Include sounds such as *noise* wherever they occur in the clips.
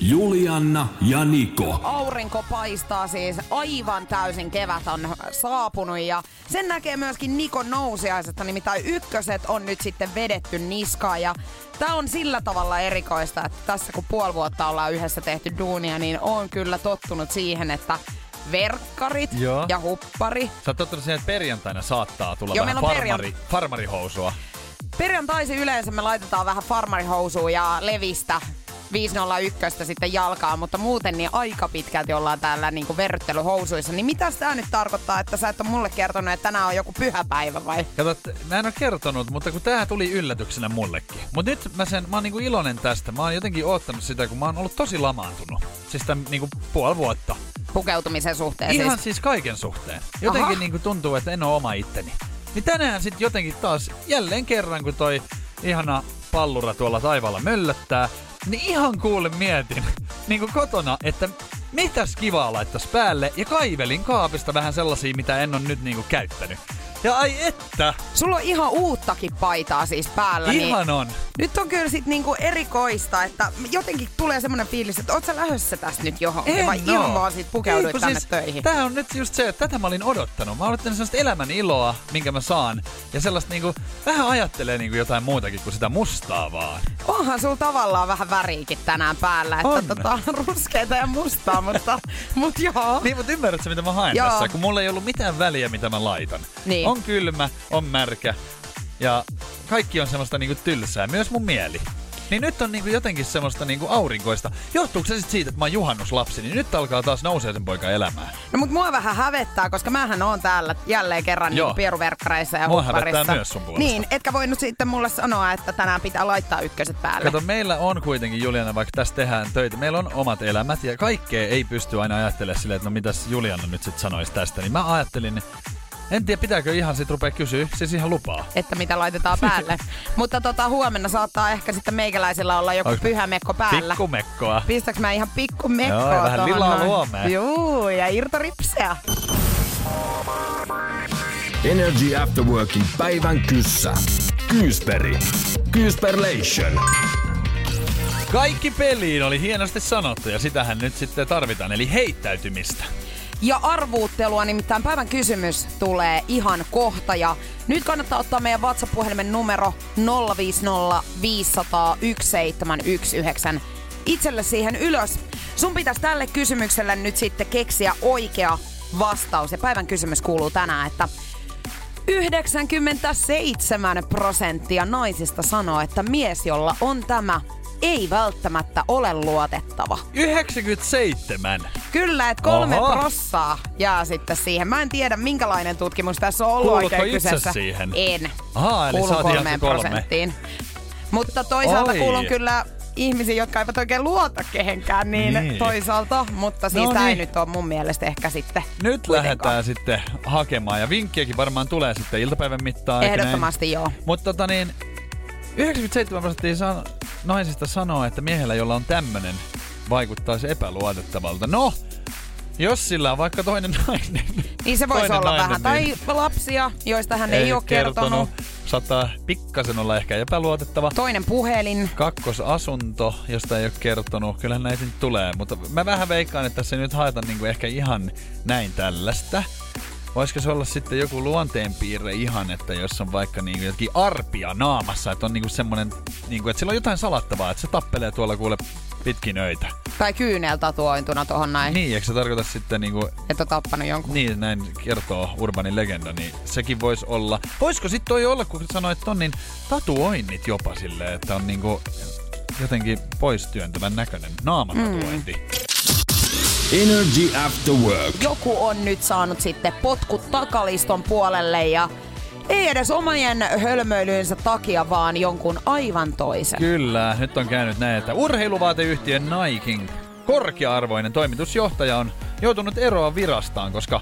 Julianna ja Niko. Aurinko paistaa siis aivan täysin, kevät on saapunut ja sen näkee myöskin Nikon nousiaisesta, nimittäin ykköset on nyt sitten vedetty niskaan ja Tämä on sillä tavalla erikoista, että tässä kun puoli vuotta ollaan yhdessä tehty duunia, niin on kyllä tottunut siihen, että verkkarit Joo. ja huppari. Sä oot tottunut siihen, että perjantaina saattaa tulla Joo, vähän farmari, farmarihousua. Perjantaisin yleensä me laitetaan vähän farmarihousua ja levistä 501 sitten jalkaa, mutta muuten niin aika pitkälti ollaan täällä niinku verryttelyhousuissa. Niin mitä tämä nyt tarkoittaa, että sä et ole mulle kertonut, että tänään on joku pyhäpäivä vai? Kato, mä en ole kertonut, mutta kun tää tuli yllätyksenä mullekin. Mut nyt mä, sen, mä oon niinku iloinen tästä. Mä oon jotenkin oottanut sitä, kun mä oon ollut tosi lamaantunut. Siis tämän niinku puoli vuotta. Pukeutumisen suhteen Ihan siis. siis kaiken suhteen. Jotenkin Aha. niinku tuntuu, että en oo oma itteni. Niin tänään sitten jotenkin taas jälleen kerran, kun toi ihana pallura tuolla taivaalla möllöttää, niin ihan kuule mietin niinku kotona, että mitäs kivaa laittais päälle ja kaivelin kaapista vähän sellaisia, mitä en ole nyt niinku käyttänyt. Ja ai että, Sulla on ihan uuttakin paitaa siis päällä. ihan Niin on. nyt on kyllä sit niinku erikoista, että jotenkin tulee semmonen fiilis, että oot sä lähdössä tästä nyt johonkin vai oo. ihan vaan sit pukeuduit Ei, kun tänne siis, töihin? Tää on nyt just se, että tätä mä olin odottanut. Mä odottanut sellaista elämän iloa, minkä mä saan. Ja sellaista niinku, vähän ajattelee niinku jotain muutakin kuin sitä mustaa vaan. Onhan sulla tavallaan vähän väriikin tänään päällä, että On. tota, *laughs* ruskeita ja mustaa, mutta, *laughs* mut joo. Niin, mutta ymmärrätkö mitä mä haen Joo. tässä? Kun mulla ei ollut mitään väliä, mitä mä laitan. Niin. On kylmä, on märkä ja kaikki on semmoista niinku tylsää, myös mun mieli. Niin nyt on niinku jotenkin semmoista niinku aurinkoista. Johtuuko se sit siitä, että mä oon juhannuslapsi, niin nyt alkaa taas nousee sen poika elämää. No mut mua vähän hävettää, koska mähän oon täällä jälleen kerran Joo. niin pieruverkkareissa ja Mua hupparissa. myös sun puolesta. Niin, etkä voinut sitten mulle sanoa, että tänään pitää laittaa ykköset päälle. Kato, meillä on kuitenkin Juliana, vaikka tässä tehdään töitä, meillä on omat elämät ja kaikkea ei pysty aina ajattelemaan silleen, että no mitäs Juliana nyt sitten sanoisi tästä. Niin mä ajattelin, en tiedä pitääkö ihan sit rupea kysyä, siis ihan lupaa. että mitä laitetaan *laughs* päälle. Mutta tota, huomenna saattaa ehkä sitten meikäläisellä olla joku Ois- pyhämekko päällä. Pikkumekkoa. Pistäks mä ihan pikku mekkoa Joo, ja vähän lilaa luomeen. Juu, ja irtoripseä. Energy After Workin päivän kyssä. Kyysperi. Kyysperlation. Kaikki peliin oli hienosti sanottu ja sitähän nyt sitten tarvitaan, eli heittäytymistä. Ja arvuuttelua, nimittäin päivän kysymys tulee ihan kohta. Ja nyt kannattaa ottaa meidän WhatsApp-puhelimen numero 050 500 1719 itselle siihen ylös. Sun pitäisi tälle kysymykselle nyt sitten keksiä oikea vastaus. Ja päivän kysymys kuuluu tänään, että 97 prosenttia naisista sanoo, että mies, jolla on tämä, ei välttämättä ole luotettava. 97. Kyllä, että kolme Oho. prossaa jää sitten siihen. Mä en tiedä, minkälainen tutkimus tässä on ollut Kuulutko oikein itse kyseessä. siihen? En. Ahaa, eli Kuulun sä kolmeen kolme. prosenttiin. Mutta toisaalta Oi. kuulun kyllä ihmisiä, jotka eivät oikein luota kehenkään, niin, Niin. toisaalta. Mutta siis No tää ei niin. nyt ole mun mielestä ehkä sitten Nyt kuitenkaan. lähdetään sitten hakemaan ja vinkkiäkin varmaan tulee sitten iltapäivän mittaan. Ehdottomasti joo. Mutta tota niin, 97 prosenttia naisista sanoo, että miehellä, jolla on tämmönen, vaikuttaisi epäluotettavalta. No, jos sillä on vaikka toinen nainen. Niin se voisi olla nainen, vähän. niin Tai lapsia, joista hän ei, ole kertonut. Saattaa pikkasen olla ehkä epäluotettava. Toinen puhelin. Kakkosasunto, josta ei ole kertonut. Kyllähän näitä nyt tulee, mutta mä vähän veikkaan, että tässä ei nyt haeta niinku ehkä ihan näin tällaista. Voisiko se olla sitten joku luonteenpiirre ihan, että jos on vaikka niinku jotakin arpia naamassa, että on niinku semmonen, niinku, että sillä on jotain salattavaa, että se tappelee tuolla kuule pitkin öitä. Tai kyynel tatuointuna tuohon näin. Niin, eikö se tarkoita sitten niinku, Että on tappanut jonkun. niin näin kertoo urbanin legenda, niin sekin voisi olla. Voisiko sitten toi olla, kun sanoit ton, niin tatuoinnit jopa silleen, että on niinku jotenkin pois työntävän näköinen naamatatuointi. Energy After Work. joku on nyt saanut sitten potkut takaliston puolelle ja ei edes omien hölmöilyensä takia, vaan jonkun aivan toisen. Kyllä, nyt on käynyt näin, että urheiluvaateyhtiön Nikein korkea-arvoinen toimitusjohtaja on joutunut eroa virastaan, koska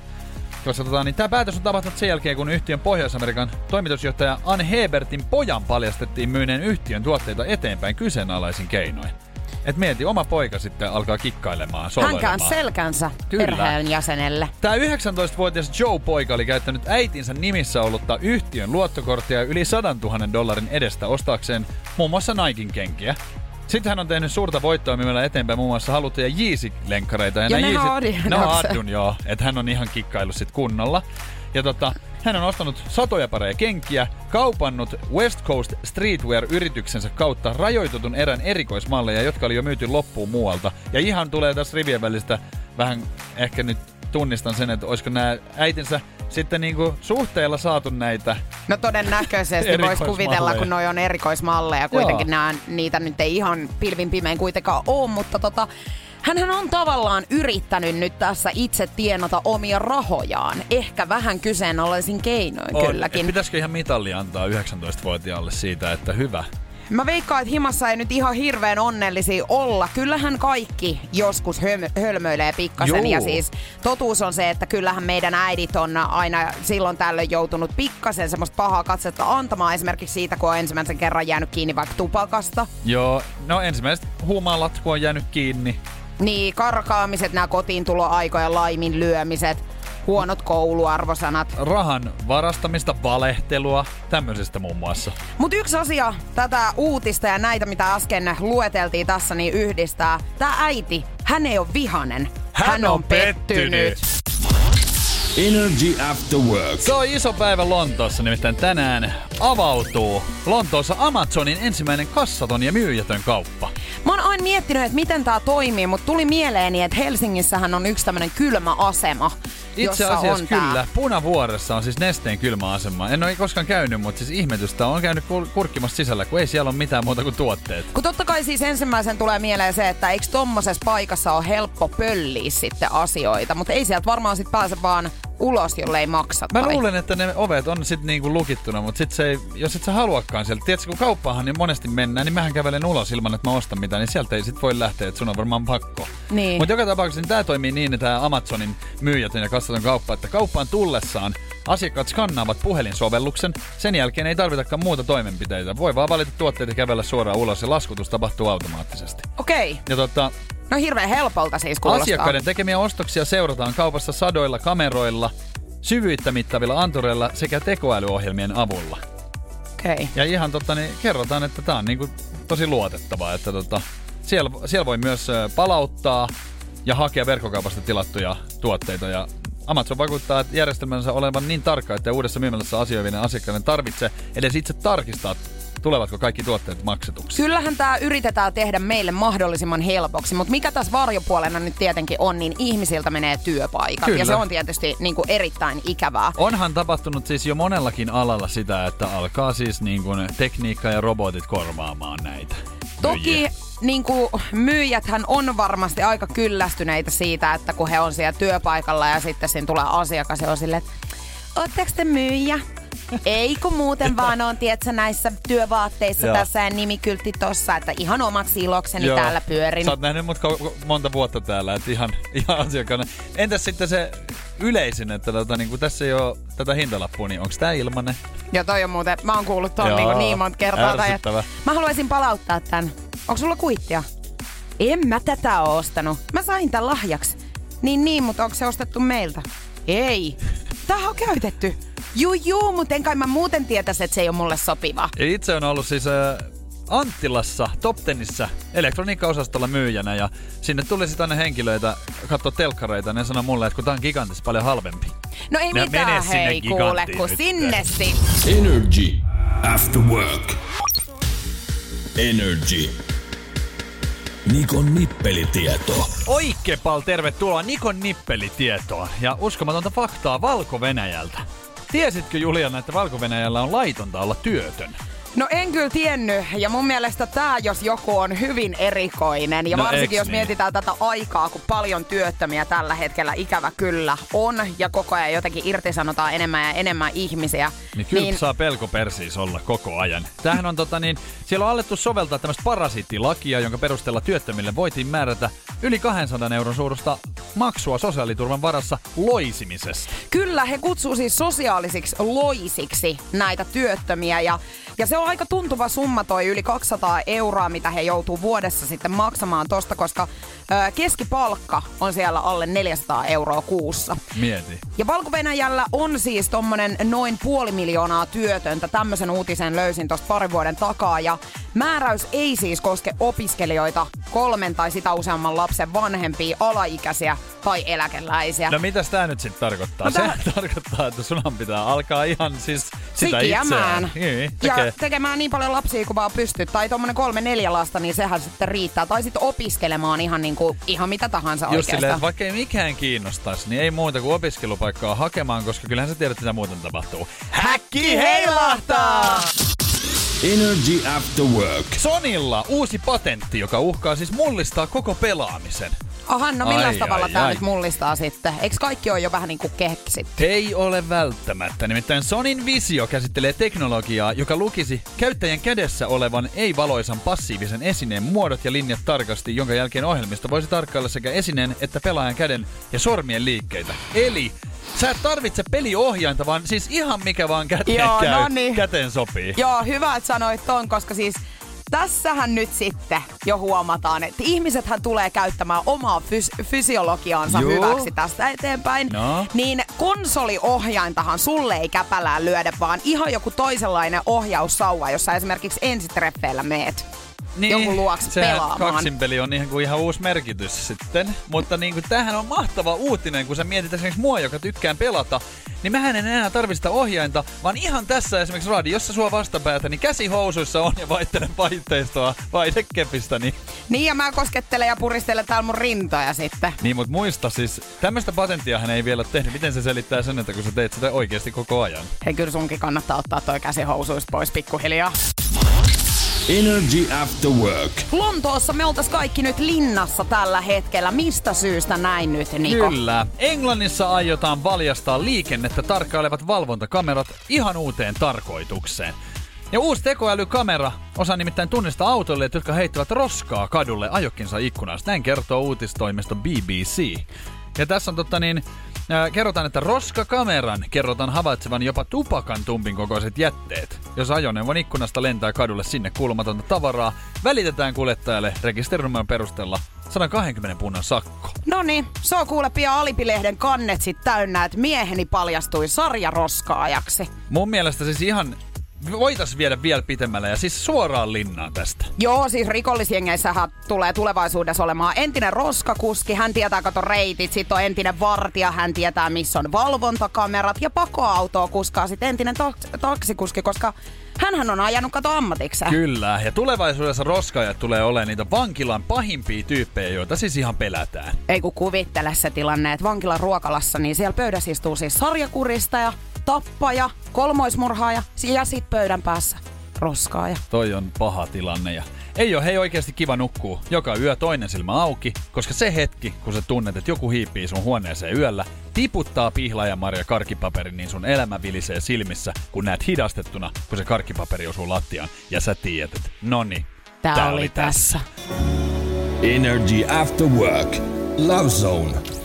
koska tota, niin tämä päätös on tapahtunut sen jälkeen, kun yhtiön Pohjois-Amerikan toimitusjohtaja Anne Hebertin pojan paljastettiin myyneen yhtiön tuotteita eteenpäin kyseenalaisin keinoin. Et mieti, oma poika sitten alkaa kikkailemaan, Hän käänsi selkänsä Kyllä. perheen jäsenelle. Tämä 19-vuotias Joe-poika oli käyttänyt äitinsä nimissä ollutta yhtiön luottokorttia yli 100 000 dollarin edestä ostaakseen muun muassa Naikin kenkiä. Sitten hän on tehnyt suurta voittoa myymällä eteenpäin muun muassa haluttuja Yeezy-lenkkareita. Ja Adidas. Ne on Addun, joo. Että hän on ihan kikkailut sit kunnolla. Ja tota, hän on ostanut satoja pareja kenkiä, kaupannut West Coast Streetwear-yrityksensä kautta rajoitetun erän erikoismalleja, jotka oli jo myyty loppuun muualta. Ja ihan tulee tässä rivien välistä vähän ehkä nyt tunnistan sen, että olisiko nämä äitinsä sitten niinku suhteella saatu näitä. No todennäköisesti voisi kuvitella, kun noi on erikoismalleja. Kuitenkin nää, niitä nyt ei ihan pilvin pimein kuitenkaan ole, mutta tota, Hänhän on tavallaan yrittänyt nyt tässä itse tienata omia rahojaan. Ehkä vähän kyseenalaisin keinoin On. kylläkin. Et Pitäisikö ihan mitalli antaa 19-vuotiaalle siitä, että hyvä. Mä veikkaan, että himassa ei nyt ihan hirveän onnellisia olla. Kyllähän kaikki joskus höm- hölmöilee pikkasen. Juu. Ja siis totuus on se, että kyllähän meidän äidit on aina silloin tällöin joutunut pikkasen semmoista pahaa katsetta antamaan. Esimerkiksi siitä, kun on ensimmäisen kerran jäänyt kiinni vaikka tupakasta. Joo, no ensimmäiset huumalat, kun on jäänyt kiinni. Niin, karkaamiset, nämä kotiin tuloaikojen laiminlyömiset, huonot kouluarvosanat. Rahan varastamista, valehtelua, tämmöisestä muun muassa. Mutta yksi asia tätä uutista ja näitä, mitä äsken lueteltiin tässä, niin yhdistää. Tämä äiti, hän ei ole vihanen. Hän on pettynyt. Energy After Work. Se on iso päivä Lontoossa, nimittäin tänään avautuu Lontoossa Amazonin ensimmäinen kassaton ja myyjätön kauppa. Mä oon aina miettinyt, että miten tämä toimii, mutta tuli mieleeni, että Helsingissähän on yksi tämmöinen kylmä asema, Itse asiassa on kyllä. Tää. Punavuoressa on siis nesteen kylmäasema. En ole koskaan käynyt, mutta siis ihmetystä on käynyt kur- kurkkimassa sisällä, kun ei siellä ole mitään muuta kuin tuotteet. Kun totta kai siis ensimmäisen tulee mieleen se, että eikö tommosessa paikassa ole helppo pölliä sitten asioita, mutta ei sieltä varmaan sit pääse vaan ulos, jollei maksa. Mä tai- luulen, että ne ovet on sitten niinku lukittuna, mutta sit se ei, jos et sä haluakaan sieltä. Tiedätkö, kun kauppaahan niin monesti mennään, niin mähän kävelen ulos ilman, että mä ostan mitään, niin sieltä ei sit voi lähteä, että sun on varmaan pakko. Niin. Mutta joka tapauksessa niin tämä toimii niin, että tää Amazonin myyjätön ja kassaton kauppa, että kauppaan tullessaan asiakkaat skannaavat puhelinsovelluksen. Sen jälkeen ei tarvitakaan muuta toimenpiteitä. Voi vaan valita tuotteet ja kävellä suoraan ulos ja laskutus tapahtuu automaattisesti. Okei. Ja tota, No hirveän helpolta siis kuulostaa. Asiakkaiden tekemiä ostoksia seurataan kaupassa sadoilla kameroilla, syvyyttä mittavilla antureilla sekä tekoälyohjelmien avulla. Okei. Ja ihan totta, niin kerrotaan, että tämä on niinku tosi luotettavaa, että tota, siellä, siellä voi myös palauttaa ja hakea verkkokaupasta tilattuja tuotteita ja Amazon vakuuttaa että järjestelmänsä olevan niin tarkka, että uudessa myymälässä asioivien asiakkaiden tarvitse edes itse tarkistaa, tulevatko kaikki tuotteet maksetuksi. Kyllähän tämä yritetään tehdä meille mahdollisimman helpoksi, mutta mikä tässä varjopuolena nyt tietenkin on, niin ihmisiltä menee työpaikat. Kyllä. Ja se on tietysti niin kuin erittäin ikävää. Onhan tapahtunut siis jo monellakin alalla sitä, että alkaa siis niin kuin tekniikka ja robotit korvaamaan näitä. Toki myyjiä. niin kuin, myyjäthän on varmasti aika kyllästyneitä siitä, että kun he on siellä työpaikalla ja sitten siinä tulee asiakas ja on silleen, että ootteko te myyjä? Ei kun muuten vaan on, tiedätkö, näissä työvaatteissa Joo. tässä ja nimikyltti tossa, että ihan omaksi ilokseni Joo. täällä pyörin. Sä oot nähnyt mut monta vuotta täällä, että ihan, *laughs* ihan asiakkaana. Entäs sitten se yleisin, että tota, niin kun tässä ei ole tätä hintalappua, niin onko tää ilmanen? Ja toi on muuten, mä oon kuullut ton niin, niin monta kertaa. Tai, ärsyttävä. mä haluaisin palauttaa tän. Onko sulla kuittia? En mä tätä oo ostanut. Mä sain tän lahjaksi. Niin niin, mutta onko se ostettu meiltä? Ei. Tää on käytetty. Juu, juu, mutta en kai mä muuten tietäisi, että se ei ole mulle sopiva. Itse on ollut siis äh, Anttilassa, Top Tenissä, elektroniikkaosastolla myyjänä ja sinne tuli sitten aina henkilöitä katsoa telkkareita ja ne sanoi mulle, että kun tää on gigantissa paljon halvempi. No ei Ja mitään, mene sinne hei, kuule, kun nyt. sinne sit. Energy After Work. Energy. Nikon nippelitieto. Oikepal, tervetuloa Nikon nippelitietoon ja uskomatonta faktaa Valko-Venäjältä. Tiesitkö Juliana, että valko on laitonta olla työtön? No en kyllä tiennyt, ja mun mielestä tää jos joku on hyvin erikoinen. Ja No, varsinkin jos niin? mietitään tätä aikaa, kun paljon työttömiä tällä hetkellä ikävä kyllä on, ja koko ajan jotenkin irtisanotaan enemmän ja enemmän ihmisiä. Niin kyllä niin... saa pelko persiis olla koko ajan. Tämähän on tota niin, siellä on alettu soveltaa tämmöistä parasiittilakia, jonka perusteella työttömille voitiin määrätä yli 200 euron suurusta maksua sosiaaliturvan varassa loisimisesta. Kyllä, he kutsuu siis sosiaalisiksi loisiksi näitä työttömiä ja, ja se on aika tuntuva summa toi yli 200 euroa, mitä he joutuu vuodessa sitten maksamaan tosta, koska ö, keskipalkka on siellä alle 400 euroa kuussa. Mieti. Ja valko on siis tommonen noin puoli miljoonaa työtöntä. Tämmöisen uutisen löysin tosta pari vuoden takaa. Ja määräys ei siis koske opiskelijoita, kolmen tai sitä useamman lapsen vanhempia, alaikäisiä tai eläkeläisiä. No mitä tämä nyt sitten tarkoittaa? No, Se täh... *laughs* tarkoittaa, että sunhan pitää alkaa ihan siis sitä itseään. Niin, tekee. Ja tekemään niin paljon lapsia kuin vaan pystyt. Tai tuommoinen kolme neljä lasta, niin sehän sitten riittää. Tai sitten opiskelemaan ihan, niin kuin, ihan mitä tahansa Just oikeastaan. Silleen, vaikka ei mikään kiinnostaisi, niin ei muuta kuin opiskelupaikkaa hakemaan, koska kyllähän sä tiedät, mitä muuten tapahtuu. Häkki heilahtaa! Energy After Work. Sonilla uusi patentti, joka uhkaa siis mullistaa koko pelaamisen. Aha, no millä tavalla tämä nyt mullistaa sitten? Eikö kaikki ole jo vähän niin kuin keksitty? Ei ole välttämättä. Nimittäin Sonin Visio käsittelee teknologiaa, joka lukisi käyttäjän kädessä olevan ei-valoisan passiivisen esineen muodot ja linjat tarkasti, jonka jälkeen ohjelmista voisi tarkkailla sekä esineen että pelaajan käden ja sormien liikkeitä. Eli Sä et tarvitse peliohjainta, vaan siis ihan mikä vaan käteen Joo, käy, no niin. käteen sopii. Joo, hyvä, että sanoit ton, koska siis tässähän nyt sitten jo huomataan, että ihmisethän tulee käyttämään omaa fys- fysiologiaansa Joo. hyväksi tästä eteenpäin. No. Niin konsoliohjaintahan sulle ei käpälään lyödä, vaan ihan joku toisenlainen ohjaussauva, jossa esimerkiksi ensitreffeillä meet niin, jonkun luokse se pelaamaan. kaksinpeli on ihan kuin ihan uusi merkitys sitten. Mutta niin kuin, tämähän on mahtava uutinen, kun sä mietit esimerkiksi mua, joka tykkään pelata, niin mähän en enää tarvista ohjainta, vaan ihan tässä esimerkiksi radiossa sua vastapäätä, niin käsihousuissa on ja vaihtelen vaihteistoa vaihdekepistä. Niin... niin ja mä koskettelen ja puristelen täällä mun rintoja sitten. Niin, mutta muista siis, tämmöistä patenttia hän ei vielä tehnyt. Miten se selittää sen, että kun sä teet sitä oikeasti koko ajan? Hei, kyllä sunkin kannattaa ottaa toi käsihousuista pois pikkuhiljaa. Energy After Work. Lontoossa me oltais kaikki nyt linnassa tällä hetkellä. Mistä syystä näin nyt, Niko? Kyllä. Englannissa aiotaan valjastaa liikennettä tarkkailevat valvontakamerat ihan uuteen tarkoitukseen. Ja uusi tekoälykamera osaa nimittäin tunnistaa autoille, jotka heittävät roskaa kadulle ajokinsa ikkunasta. Näin kertoo uutistoimisto BBC. Ja tässä on totta niin, äh, kerrotaan, että roskakameran kerrotaan havaitsevan jopa tupakan tumpin kokoiset jätteet. Jos ajoneuvon ikkunasta lentää kadulle sinne kuulumatonta tavaraa, välitetään kuljettajalle rekisterinumeron perusteella 120 punnan sakko. No niin, se on kuule pian Alipilehden kannet sit täynnä, että mieheni paljastui sarjaroskaajaksi. Mun mielestä siis ihan voitais viedä vielä pitemmälle ja siis suoraan linnaan tästä. Joo, siis rikollisjengeissähän tulee tulevaisuudessa olemaan entinen roskakuski, hän tietää kato reitit, sit on entinen vartija, hän tietää missä on valvontakamerat ja pakoautoa kuskaa sitten entinen taks- taksikuski, koska Hänhän on ajanut kato ammatikseen. Kyllä, ja tulevaisuudessa roskaajat tulee olemaan niitä vankilan pahimpia tyyppejä, joita siis ihan pelätään. Ei kun kuvittele se tilanne, että vankilan ruokalassa, niin siellä pöydässä istuu siis sarjakurista ja tappaja, kolmoismurhaaja ja sit pöydän päässä roskaaja. Toi on paha tilanne ja ei ole hei oikeasti kiva nukkuu joka yö toinen silmä auki, koska se hetki, kun sä tunnet, että joku hiipii sun huoneeseen yöllä, tiputtaa pihlajamarja karkkipaperi, niin sun elämä vilisee silmissä, kun näet hidastettuna, kun se karkkipaperi osuu lattiaan, ja sä tiedät, että noni, tää, tää oli tässä. Energy After Work. Love Zone.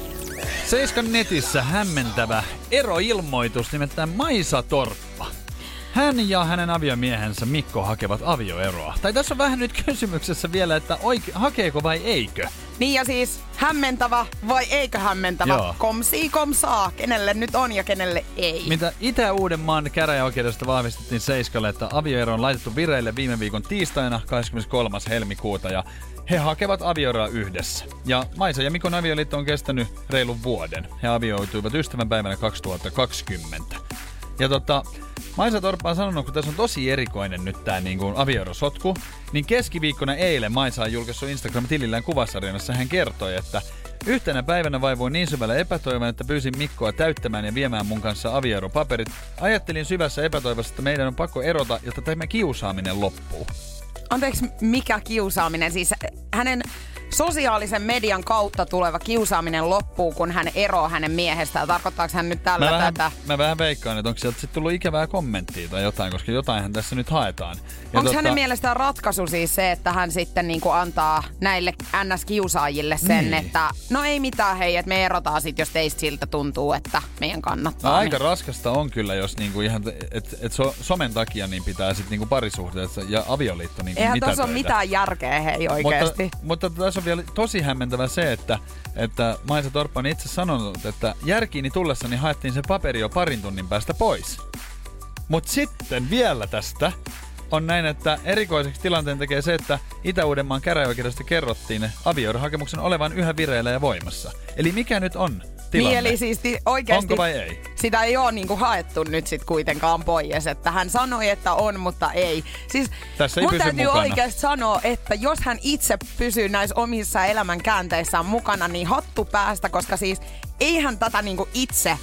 Seiskan netissä hämmentävä eroilmoitus nimeltään Maisa Torppa. Hän ja hänen aviomiehensä Mikko hakevat avioeroa. Tai tässä on vähän nyt kysymyksessä vielä, että oike, hakeeko vai eikö? Niin ja siis hämmentävä vai eikö hämmentävä? Joo. Komsii komsaa, kenelle nyt on ja kenelle ei. Mitä Itä-Uudenmaan käräjäoikeudesta vahvistettiin Seiskalle, että avioero on laitettu vireille viime viikon tiistaina 23. helmikuuta ja he hakevat avioeroa yhdessä. Ja Maisa ja Mikon avioliitto on kestänyt reilun vuoden. He avioituivat ystävänpäivänä 2020. Ja tota, Maisa Torppa on sanonut, kun tässä on tosi erikoinen nyt tää niin kuin avioerosotku, niin keskiviikkona eilen Maisa on julkaissut Instagram-tilillään kuvasarjassa. Hän kertoi, että Yhtenä päivänä vaivuin niin syvällä epätoivon, että pyysin Mikkoa täyttämään ja viemään mun kanssa avioeropaperit. Ajattelin syvässä epätoivossa, että meidän on pakko erota, jotta tämä kiusaaminen loppuu. Anteeksi, mikä kiusaaminen? Siis hänen sosiaalisen median kautta tuleva kiusaaminen loppuu, kun hän eroaa hänen miehestään. Tarkoittaako hän nyt tällä Mä vähän, tätä? mä vähän veikkaan, että onko sieltä sitten tullut ikävää kommenttia tai jotain, koska jotainhan tässä nyt haetaan. Ja tota- Onko hänen mielestään ratkaisu siis se, että hän sitten niinku antaa näille NS-kiusaajille sen, Niin. että no ei mitään hei, että me erotaan sit, jos teistä siltä tuntuu, että meidän kannattaa. No, aika niin. raskasta on kyllä, jos niinku ihan, et, et so, somen takia niin pitää sitten niinku parisuhteessa ja avioliitto niinku Eihän tässä ole mitään järkeä hei oikeesti. Mutta, mutta tässä on vielä tosi hämmentävä se, että, että Maisa Torppa on itse sanonut, että järkiini tullessani haettiin se paperi jo parin tunnin päästä pois. Mutta sitten vielä tästä on näin, että erikoiseksi tilanteen tekee se, että Itä-Uudenmaan käräjäoikeudesta kerrottiin avioerohakemuksen olevan yhä vireillä ja voimassa. Eli mikä nyt on tilanne? Niin, eli siis ti- oikeasti Onko vai ei? sitä ei ole niinku haettu nyt sit kuitenkaan pois. Että hän sanoi, että on, mutta ei. Siis Tässä ei mun täytyy mukana. oikeasti sanoa, että jos hän itse pysyy näissä omissa elämän käänteissään mukana, niin hattu päästä, koska siis eihän tätä niinku itse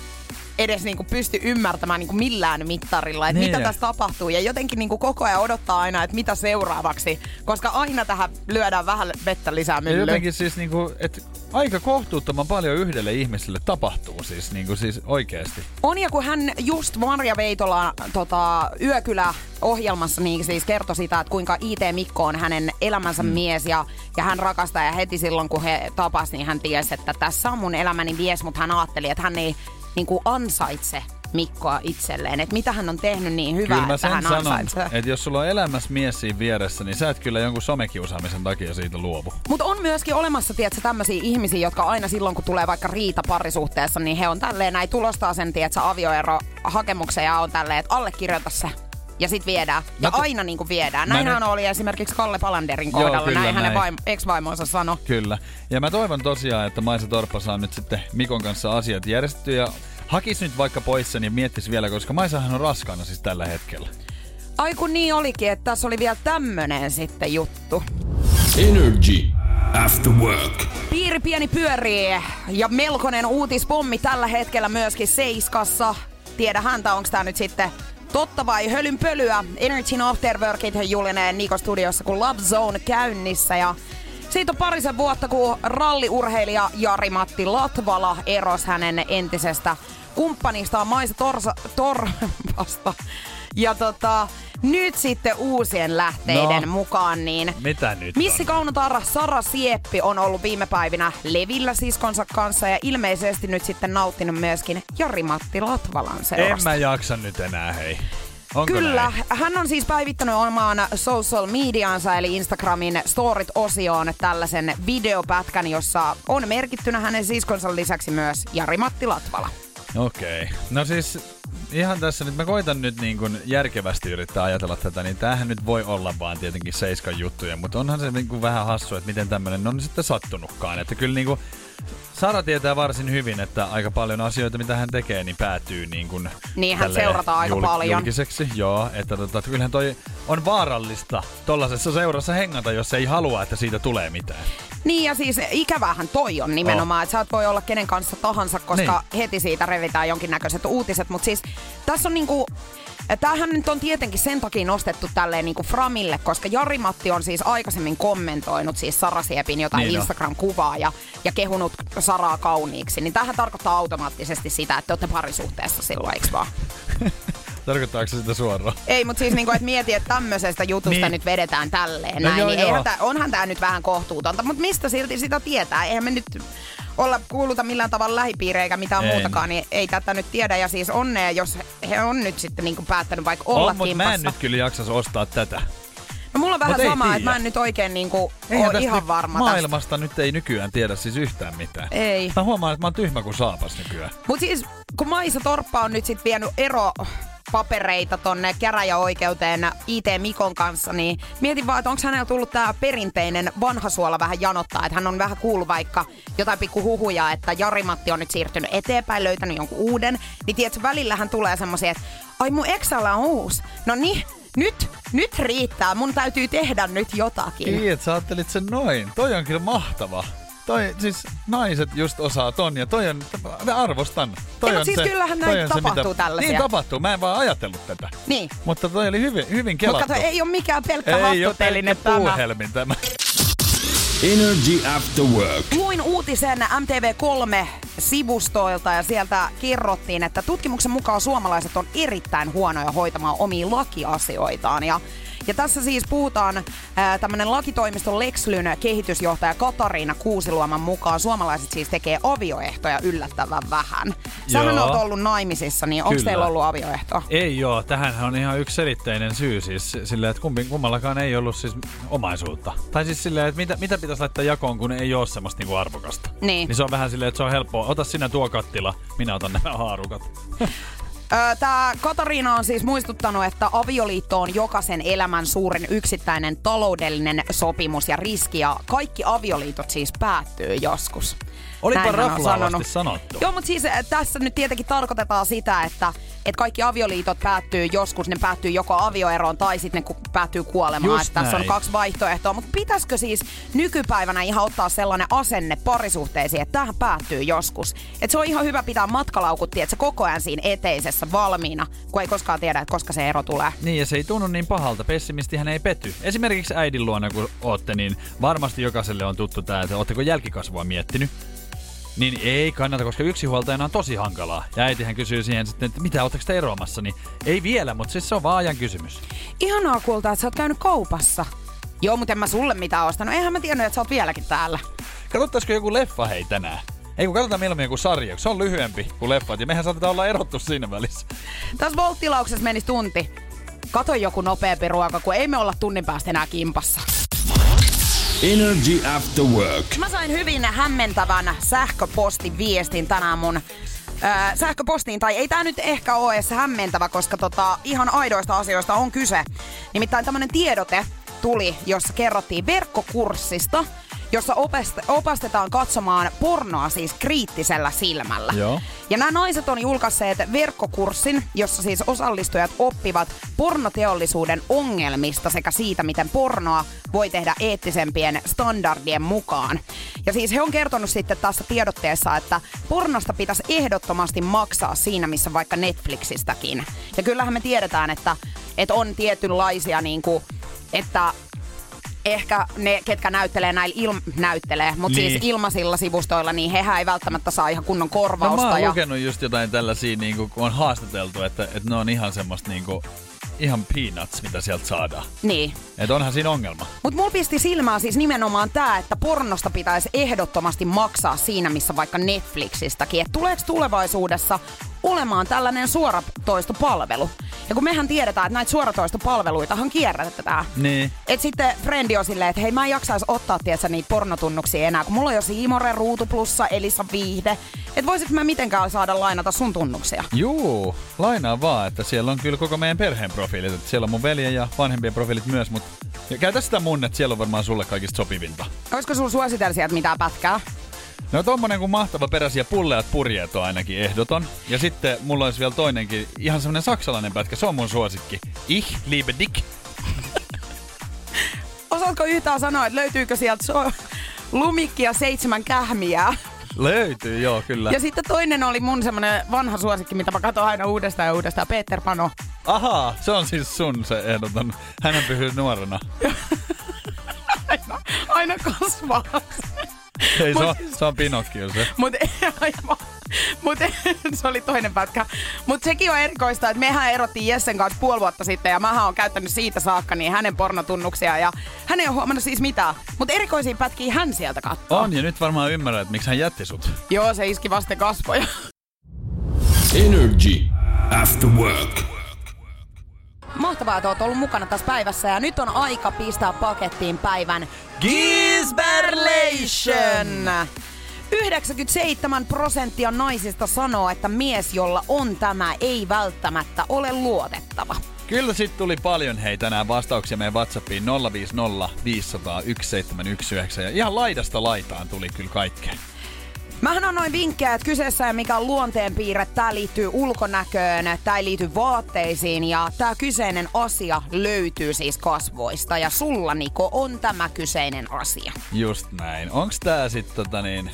edes niinku pysty ymmärtämään niinku millään mittarilla, että Niin. mitä tässä tapahtuu. Ja jotenkin niinku koko ajan odottaa aina, että mitä seuraavaksi, koska aina tähän lyödään vähän vettä lisää myllyyn. jotenkin siis niinku, että aika kohtuuttoman paljon yhdelle ihmiselle tapahtuu siis, niinku, siis oikeasti. On ja kun hän just Marja Veitola tota, Yökylä-ohjelmassa niin siis kertoi sitä, että kuinka IT Mikko on hänen elämänsä mm. mies ja, ja hän rakastaa ja heti silloin kun he tapas, niin hän tiesi, että tässä on mun elämäni mies, mutta hän ajatteli, että hän ei niin kuin ansaitse Mikkoa itselleen. Että mitä hän on tehnyt niin hyvää, Kyllä että hän sanon, ansaitsee. että jos sulla on elämässä mies siinä vieressä, niin sä et kyllä jonkun somekiusaamisen takia siitä luovu. Mutta on myöskin olemassa, tiedätkö, tämmöisiä ihmisiä, jotka aina silloin, kun tulee vaikka riita parisuhteessa, niin he on tälleen, näin tulostaa sen, tiedätkö, avioero hakemuksen ja on tälleen, että allekirjoita se. Ja sit viedään. Ja Mä t- aina niin kuin viedään. Mä Näinhän nyt- oli esimerkiksi Kalle Palanderin Joo, kohdalla. kyllä näin hänen näin. vaim- ex-vaimonsa sanoi. Kyllä. Ja mä toivon tosiaan, että Maisa Torppa saa nyt sitten Mikon kanssa asiat järjestettyä ja hakis nyt vaikka pois sen ja miettis vielä, koska Maisahan on raskaana siis tällä hetkellä. Ai kun niin olikin, että tässä oli vielä tämmönen sitten juttu. Energy After Work. Piiri pieni pyörii ja melkoinen uutispommi tällä hetkellä myöskin Seiskassa. Tiedä häntä, onko tämä nyt sitten totta vai hölynpölyä. Energyn Afterworkit julinee Niko Studiossa, kun Love Zone käynnissä ja siitä on parisen vuotta, kun ralliurheilija Jari-Matti Latvala erosi hänen entisestä kumppanistaan Maisa Torsa, Torpasta. *laughs* Ja tota, nyt sitten uusien lähteiden No. mukaan, niin Mitä nyt Missi? Kaunotarra Sara Sieppi on ollut viime päivinä levillä siskonsa kanssa ja ilmeisesti nyt sitten nauttinut myöskin Jari-Matti Latvalan En seurasta. mä jaksa nyt enää, hei. Onko Kyllä, näin? hän on siis päivittänyt omaan social mediansa eli Instagramin storit-osioon tällaisen videopätkän, jossa on merkittynä hänen siskonsa lisäksi myös Jari-Matti Latvala. Okei. Okay. No siis ihan tässä nyt, mä koitan nyt niin kuin järkevästi yrittää ajatella tätä, niin tämähän nyt voi olla vaan tietenkin seiskan juttuja, mutta onhan se niin kuin vähän hassu, että miten tämmöinen on sitten sattunutkaan. Että kyllä niin kuin Sara tietää varsin hyvin, että aika paljon asioita, mitä hän tekee, niin päätyy niin kuin Niin, hän seurataan aika paljon. julkiseksi. Joo, että tota, kyllähän toi on vaarallista tollasessa seurassa hengata, jos ei halua, että siitä tulee mitään. Niin ja siis ikävähän toi on nimenomaan, että sä et voi olla kenen kanssa tahansa, koska heti siitä revitään jonkinnäköiset uutiset. Mutta siis tässä on niinku, tämähän nyt on tietenkin sen takia nostettu tälleen niinku Framille, koska Jari-Matti on siis aikaisemmin kommentoinut siis Sara Siepin jotain Niin. Instagram-kuvaa ja, ja kehunut Saraa kauniiksi. Niin tähän tarkoittaa automaattisesti sitä, että te olette parisuhteessa silloin, eikö vaan? *laughs* Tarkoittaako se sitä suoraan? Ei, mutta siis niinku, että mieti, että tämmöisestä jutusta Niin. niin. nyt vedetään tälleen No näin, joo, niin joo. tää, onhan tämä nyt vähän kohtuutonta, mutta mistä silti sitä tietää? Eihän me nyt olla kuuluta millään tavalla lähipiirejä eikä mitään En. muutakaan, niin ei tätä nyt tiedä. Ja siis onnea, jos he on nyt sitten niinku päättänyt vaikka olla on, mutta mä en nyt kyllä jaksas ostaa tätä. No mulla on vähän Mut sama, että mä en nyt oikein niinku ole tästä ihan varma tästä. Maailmasta nyt ei nykyään tiedä siis yhtään mitään. Ei. Mä huomaan, että mä oon tyhmä kuin saapas nykyään. Mutta siis kun Maisa Torppa on nyt sitten vienyt ero papereita tonne käräjäoikeuteen IT Mikon kanssa, niin mietin vaan, että onko hänellä tullut tämä perinteinen vanha suola vähän janottaa, että hän on vähän kuullut vaikka jotain pikku huhuja, että Jari-Matti on nyt siirtynyt eteenpäin, löytänyt jonkun uuden, niin tiedätkö, välillähän tulee semmoisia, että ai mun Exalla on uusi. No niin, nyt, nyt riittää, mun täytyy tehdä nyt jotakin. Niin, että sä ajattelit sen noin. Toi on kyllä mahtava. Toi, siis naiset just osaa ton ja toi on, mä arvostan. Toi Ei, on siis se, kyllähän toi näitä on se, tapahtuu mitä, tällaisia. Niin tapahtuu, mä en vaan ajatellut tätä. Niin. Mutta toi oli hyvin, hyvin Mutta kelattu. kato, ei ole mikään pelkkä ei pelkkä tämä. puuhelmin tämä. Energy After Work. Luin uutisen MTV3-sivustoilta ja sieltä kerrottiin, että tutkimuksen mukaan suomalaiset on erittäin huonoja hoitamaan omia lakiasioitaan. Ja ja tässä siis puhutaan tämmönen lakitoimiston Lexlyn kehitysjohtaja Katariina Kuusiluoman mukaan suomalaiset siis tekee avioehtoja yllättävän vähän. Sähän Joo. oot ollut naimisissa, niin onko Kyllä. teillä ollut avioehtoa? Ei joo, tähän on ihan yksiselitteinen syy siis silleen, että kumpi, kummallakaan ei ollut siis omaisuutta. Tai siis silleen, että mitä, mitä pitäisi laittaa jakoon, kun ei ole semmoista niinku arvokasta. Niin. Niin se on vähän silleen, että se on helppoa. Ota sinä tuo kattila, minä otan nämä haarukat. *laughs* Tämä Katariina on siis muistuttanut, että avioliitto on jokaisen elämän suurin yksittäinen taloudellinen sopimus ja riski ja kaikki avioliitot siis päättyy joskus. Olipa Näin raflaavasti sanottu. Joo, mutta siis äh, tässä nyt tietenkin tarkoitetaan sitä, että, että kaikki avioliitot päättyy joskus, ne päättyy joko avioeroon tai sitten ne päättyy kuolemaan. Just Että tässä on kaksi vaihtoehtoa. Mutta pitäisikö siis nykypäivänä ihan ottaa sellainen asenne parisuhteisiin, että tähän päättyy joskus? Että se on ihan hyvä pitää matkalaukut, että se koko ajan siinä eteisessä valmiina, kun ei koskaan tiedä, että koska se ero tulee. Niin, ja se ei tunnu niin pahalta. Pessimistihän ei pety. Esimerkiksi äidin luona, kun ootte, niin varmasti jokaiselle on tuttu tämä, että ootteko jälkikasvua miettinyt. Niin ei kannata, koska yksinhuoltajana on tosi hankalaa. Ja äitihän kysyy siihen sitten, että mitä, ootteko te eroamassa? Niin ei vielä, mutta siis se on vaan ajan kysymys. Ihanaa kulta, että sä oot käynyt kaupassa. Joo, mutta en mä sulle mitään ostanut. Eihän mä tiennyt, että sä oot vieläkin täällä. Katsottaisiko joku leffa hei tänään? Ei kun katsotaan mieluummin joku sarja, se on lyhyempi kuin leffat ja mehän saatetaan olla erottu siinä välissä. Tässä Volt-tilauksessa menisi tunti. Kato joku nopeampi ruoka, kun ei me olla tunnin päästä enää kimpassa. Energy After Work. Mä sain hyvin hämmentävän sähköpostiviestin tänään mun sähköpostiin, tai ei tää nyt ehkä ole edes hämmentävä, koska tota, ihan aidoista asioista on kyse. Nimittäin tämmönen tiedote tuli, jossa kerrottiin verkkokurssista, jossa opast- opastetaan katsomaan pornoa siis kriittisellä silmällä. Joo. Ja nämä naiset on julkaisseet verkkokurssin, jossa siis osallistujat oppivat pornoteollisuuden ongelmista sekä siitä, miten pornoa voi tehdä eettisempien standardien mukaan. Ja siis he on kertonut sitten tässä tiedotteessa, että pornosta pitäisi ehdottomasti maksaa siinä, missä vaikka Netflixistäkin. Ja kyllähän me tiedetään, että, että on tietynlaisia niin kuin, että ehkä ne, ketkä näyttelee näillä il- näyttelee, mutta Niin. siis ilmaisilla sivustoilla, niin hehän ei välttämättä saa ihan kunnon No korvausta. mä oon ja... lukenut just jotain tällaisia, niin kun on haastateltu, että, että ne on ihan semmoista niin kuin, ihan peanuts, mitä sieltä saadaan. Niin. Että onhan siinä ongelma. Mutta mulla pisti silmään siis nimenomaan tämä, että pornosta pitäisi ehdottomasti maksaa siinä, missä vaikka Netflixistäkin. Että tuleeko tulevaisuudessa olemaan tällainen suoratoistopalvelu? Ja kun mehän tiedetään, että näitä suoratoistopalveluitahan kierrätetään. Niin. Et sitten frendi on silleen, että hei mä en jaksaisi ottaa tietsä, niitä pornotunnuksia enää, kun mulla on jo Siimore, Ruutu Plussa, Elisa Viihde. Et voisit mä mitenkään saada lainata sun tunnuksia? Juu, lainaa vaan, että siellä on kyllä koko meidän perheen profiilit. Että siellä on mun veljen ja vanhempien profiilit myös, mutta ja käytä sitä mun, että siellä on varmaan sulle kaikista sopivinta. Olisiko sulla suositella sieltä mitään pätkää? No tommonen kuin mahtava peräsiä pulleat purjeet on ainakin ehdoton. Ja sitten mulla olisi vielä toinenkin, ihan semmonen saksalainen pätkä, se on mun suosikki. Ich liebe dich. *laughs* Osaatko yhtään sanoa, että löytyykö sieltä so- lumikkia seitsemän kähmiä? Löytyy, joo kyllä. Ja sitten toinen oli mun semmonen vanha suosikki, mitä mä katson aina uudestaan ja uudestaan. Peter Pano. Ahaa, se on siis sun se ehdoton. Hän pysyy nuorena. *laughs* Aina, aina kasvaa. Ei, se Mut on, se on Pinokkio se. Mut, aivan. Mut se oli toinen pätkä. Mut sekin on erikoista, että mehän erottiin Jessen kanssa puoli vuotta sitten ja mähän on käyttänyt siitä saakka niin hänen pornotunnuksia ja hän ei ole huomannut siis mitään. Mut erikoisia pätkiä hän sieltä katsoo. On, ja nyt varmaan ymmärrät, että miksi hän jätti sut. Joo, se iski vasten kasvoja. Energy After Work. Mahtavaa, että oot ollut mukana tässä päivässä ja nyt on aika pistää pakettiin päivän Gisberlation! 97 prosenttia naisista sanoo, että mies, jolla on tämä, ei välttämättä ole luotettava. Kyllä sit tuli paljon hei tänään vastauksia meidän Whatsappiin 050 500 1719 ja ihan laidasta laitaan tuli kyllä kaikkea. Mähän annoin vinkkejä, että kyseessä ei mikään luonteenpiirre, tämä liittyy ulkonäköön, tämä ei liity vaatteisiin ja tämä kyseinen asia löytyy siis kasvoista ja sulla Niko on tämä kyseinen asia. Just näin. Onks tää sit tota niin,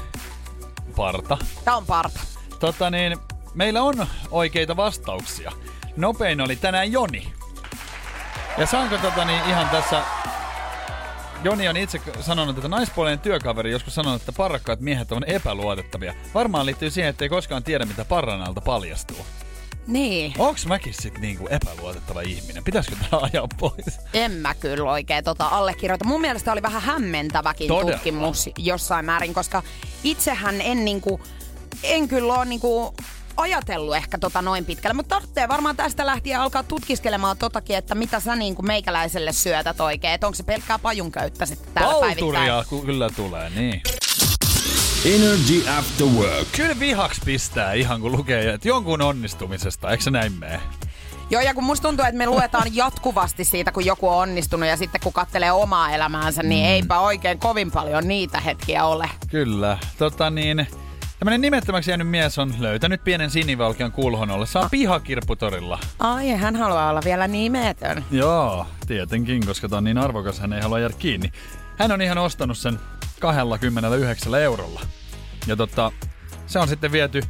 parta? Tämä on parta. Tota niin, meillä on oikeita vastauksia. Nopein oli tänään Joni. Ja saanko tota niin ihan tässä Joni on itse sanonut, että naispuolinen työkaveri joskus sanonut, että parrakkaat miehet on epäluotettavia. Varmaan liittyy siihen, että ei koskaan tiedä, mitä parran alta paljastuu. Niin. Onks mäkin sit niinku epäluotettava ihminen? Pitäisikö tää ajaa pois? En mä kyllä oikein tota allekirjoita. Mun mielestä oli vähän hämmentäväkin Todella. tutkimus jossain määrin, koska itsehän en niinku, en kyllä ole niinku ajatellut ehkä tota noin pitkälle, mutta tarvitsee varmaan tästä lähtien alkaa tutkiskelemaan totakin, että mitä sä niinku meikäläiselle syötät oikein, että onko se pelkkää pajunköyttä sitten täällä päivittäin. Palturia ku- kyllä tulee, niin. Energy After Work. Kyllä vihaks pistää ihan kun lukee, että jonkun onnistumisesta, eikö se näin mene? Joo, ja kun musta tuntuu, että me luetaan *laughs* jatkuvasti siitä, kun joku on onnistunut, ja sitten kun katselee omaa elämäänsä, niin Mm. eipä oikein kovin paljon niitä hetkiä ole. Kyllä. Tota niin, tämmönen nimettömäksi jäänyt mies on löytänyt pienen sinivalkean kulhon ollessaan pihakirpputorilla. Ai, hän haluaa olla vielä nimetön. Joo, tietenkin, koska tää on niin arvokas, hän ei halua jäädä kiinni. Hän on ihan ostanut sen 29 eurolla. Ja tota, se on sitten viety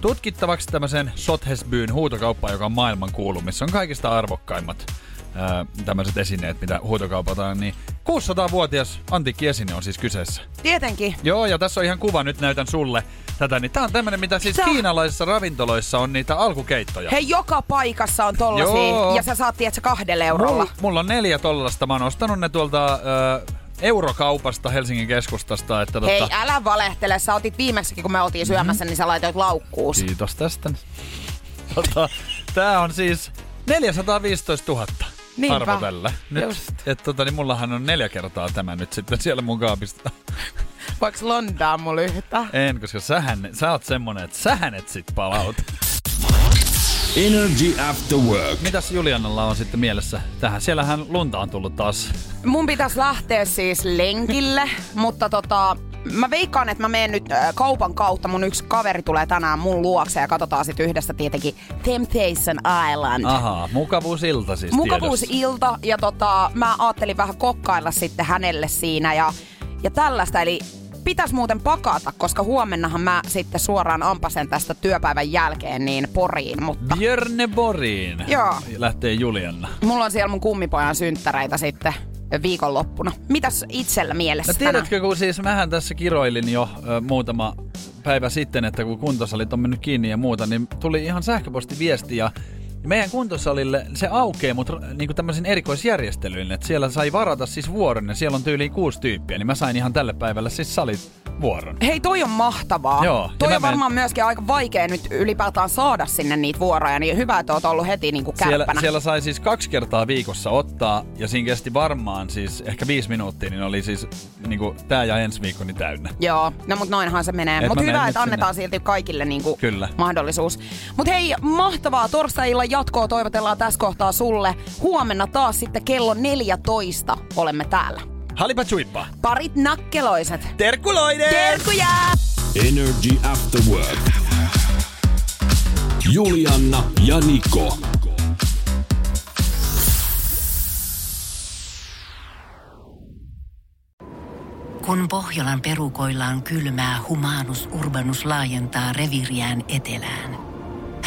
tutkittavaksi tämmöisen Sothesbyn huutokauppaan, joka on maailman kuulu, missä on kaikista arvokkaimmat ää, tämmöiset esineet, mitä huutokaupataan, niin 600-vuotias antiikkiesine on siis kyseessä. Tietenkin. Joo, ja tässä on ihan kuva, nyt näytän sulle tätä, niin tää on tämmönen, mitä siis Sä- kiinalaisissa ravintoloissa on niitä alkukeittoja. Hei, joka paikassa on tollasia, Joo. ja sä saat, tiedätkö, kahdella eurolla. Mulla, mulla on neljä tollasta. Mä oon ostanut ne tuolta ö, eurokaupasta Helsingin keskustasta. Että Hei, tota, älä valehtele. Sä otit viimeksikin, kun me oltiin syömässä, niin sä laitoit laukkuus. Kiitos tästä. Tota, tää on siis 415 000 Niinpä. arvo tällä. Nyt, Just. et, tota, niin mullahan on neljä kertaa tämä nyt sitten siellä mun kaapista. *laughs* Voiko londaa mulle yhtä? En, koska sähän, sä oot semmonen, että sähän et sit palauta. Energy After Work. Mitäs Julianalla on sitten mielessä tähän? Siellähän lunta on tullut taas. Mun pitäisi lähteä siis lenkille, mutta tota, mä veikkaan, että mä menen nyt äh, kaupan kautta. Mun yksi kaveri tulee tänään mun luokse ja katsotaan sitten yhdessä tietenkin Temptation Island. Ahaa, mukavuusilta siis tiedossa. Mukavuusilta ja tota, mä ajattelin vähän kokkailla sitten hänelle siinä ja, ja tällaista. Eli pitäisi muuten pakata, koska huomennahan mä sitten suoraan ampasen tästä työpäivän jälkeen niin Poriin, mutta Björneboriin Joo. lähtee Julianna. mulla on siellä mun kummipojan synttäreitä sitten viikonloppuna. Mitäs itsellä mielessä No tiedätkö, kun siis mähän tässä kiroilin jo ö, muutama päivä sitten, että kun kuntosalit on mennyt kiinni ja muuta, niin tuli ihan sähköpostiviesti ja meidän kuntosalille se aukeaa, mutta niin tämmöisen erikoisjärjestelyin, että siellä sai varata siis vuoron ja siellä on tyyliin kuusi tyyppiä, niin mä sain ihan tälle päivälle siis salit vuoron. Hei, toi on mahtavaa. Joo, toi on menen- varmaan myöskin aika vaikea nyt ylipäätään saada sinne niitä vuoroja, niin hyvä, että oot ollut heti niin kuin Siellä, kärppänä. siellä sai siis kaksi kertaa viikossa ottaa ja siinä kesti varmaan siis ehkä viisi minuuttia, niin oli siis niinku tää ja ensi viikoni täynnä. Joo, no mut noinhan se menee. Mutta menen hyvä, että annetaan sinne. silti kaikille niinku Kyllä. mahdollisuus. Mut hei, mahtavaa torstai-illan jatkoa toivotellaan tässä kohtaa sulle. Huomenna taas sitten kello 14 olemme täällä. Halipa chuippa! Parit nakkeloiset. Terkkuloiden! Terkkuja! Energy After Work. Julianna ja Niko. Kun Pohjolan perukoillaan kylmää, humanus urbanus laajentaa reviriään etelään.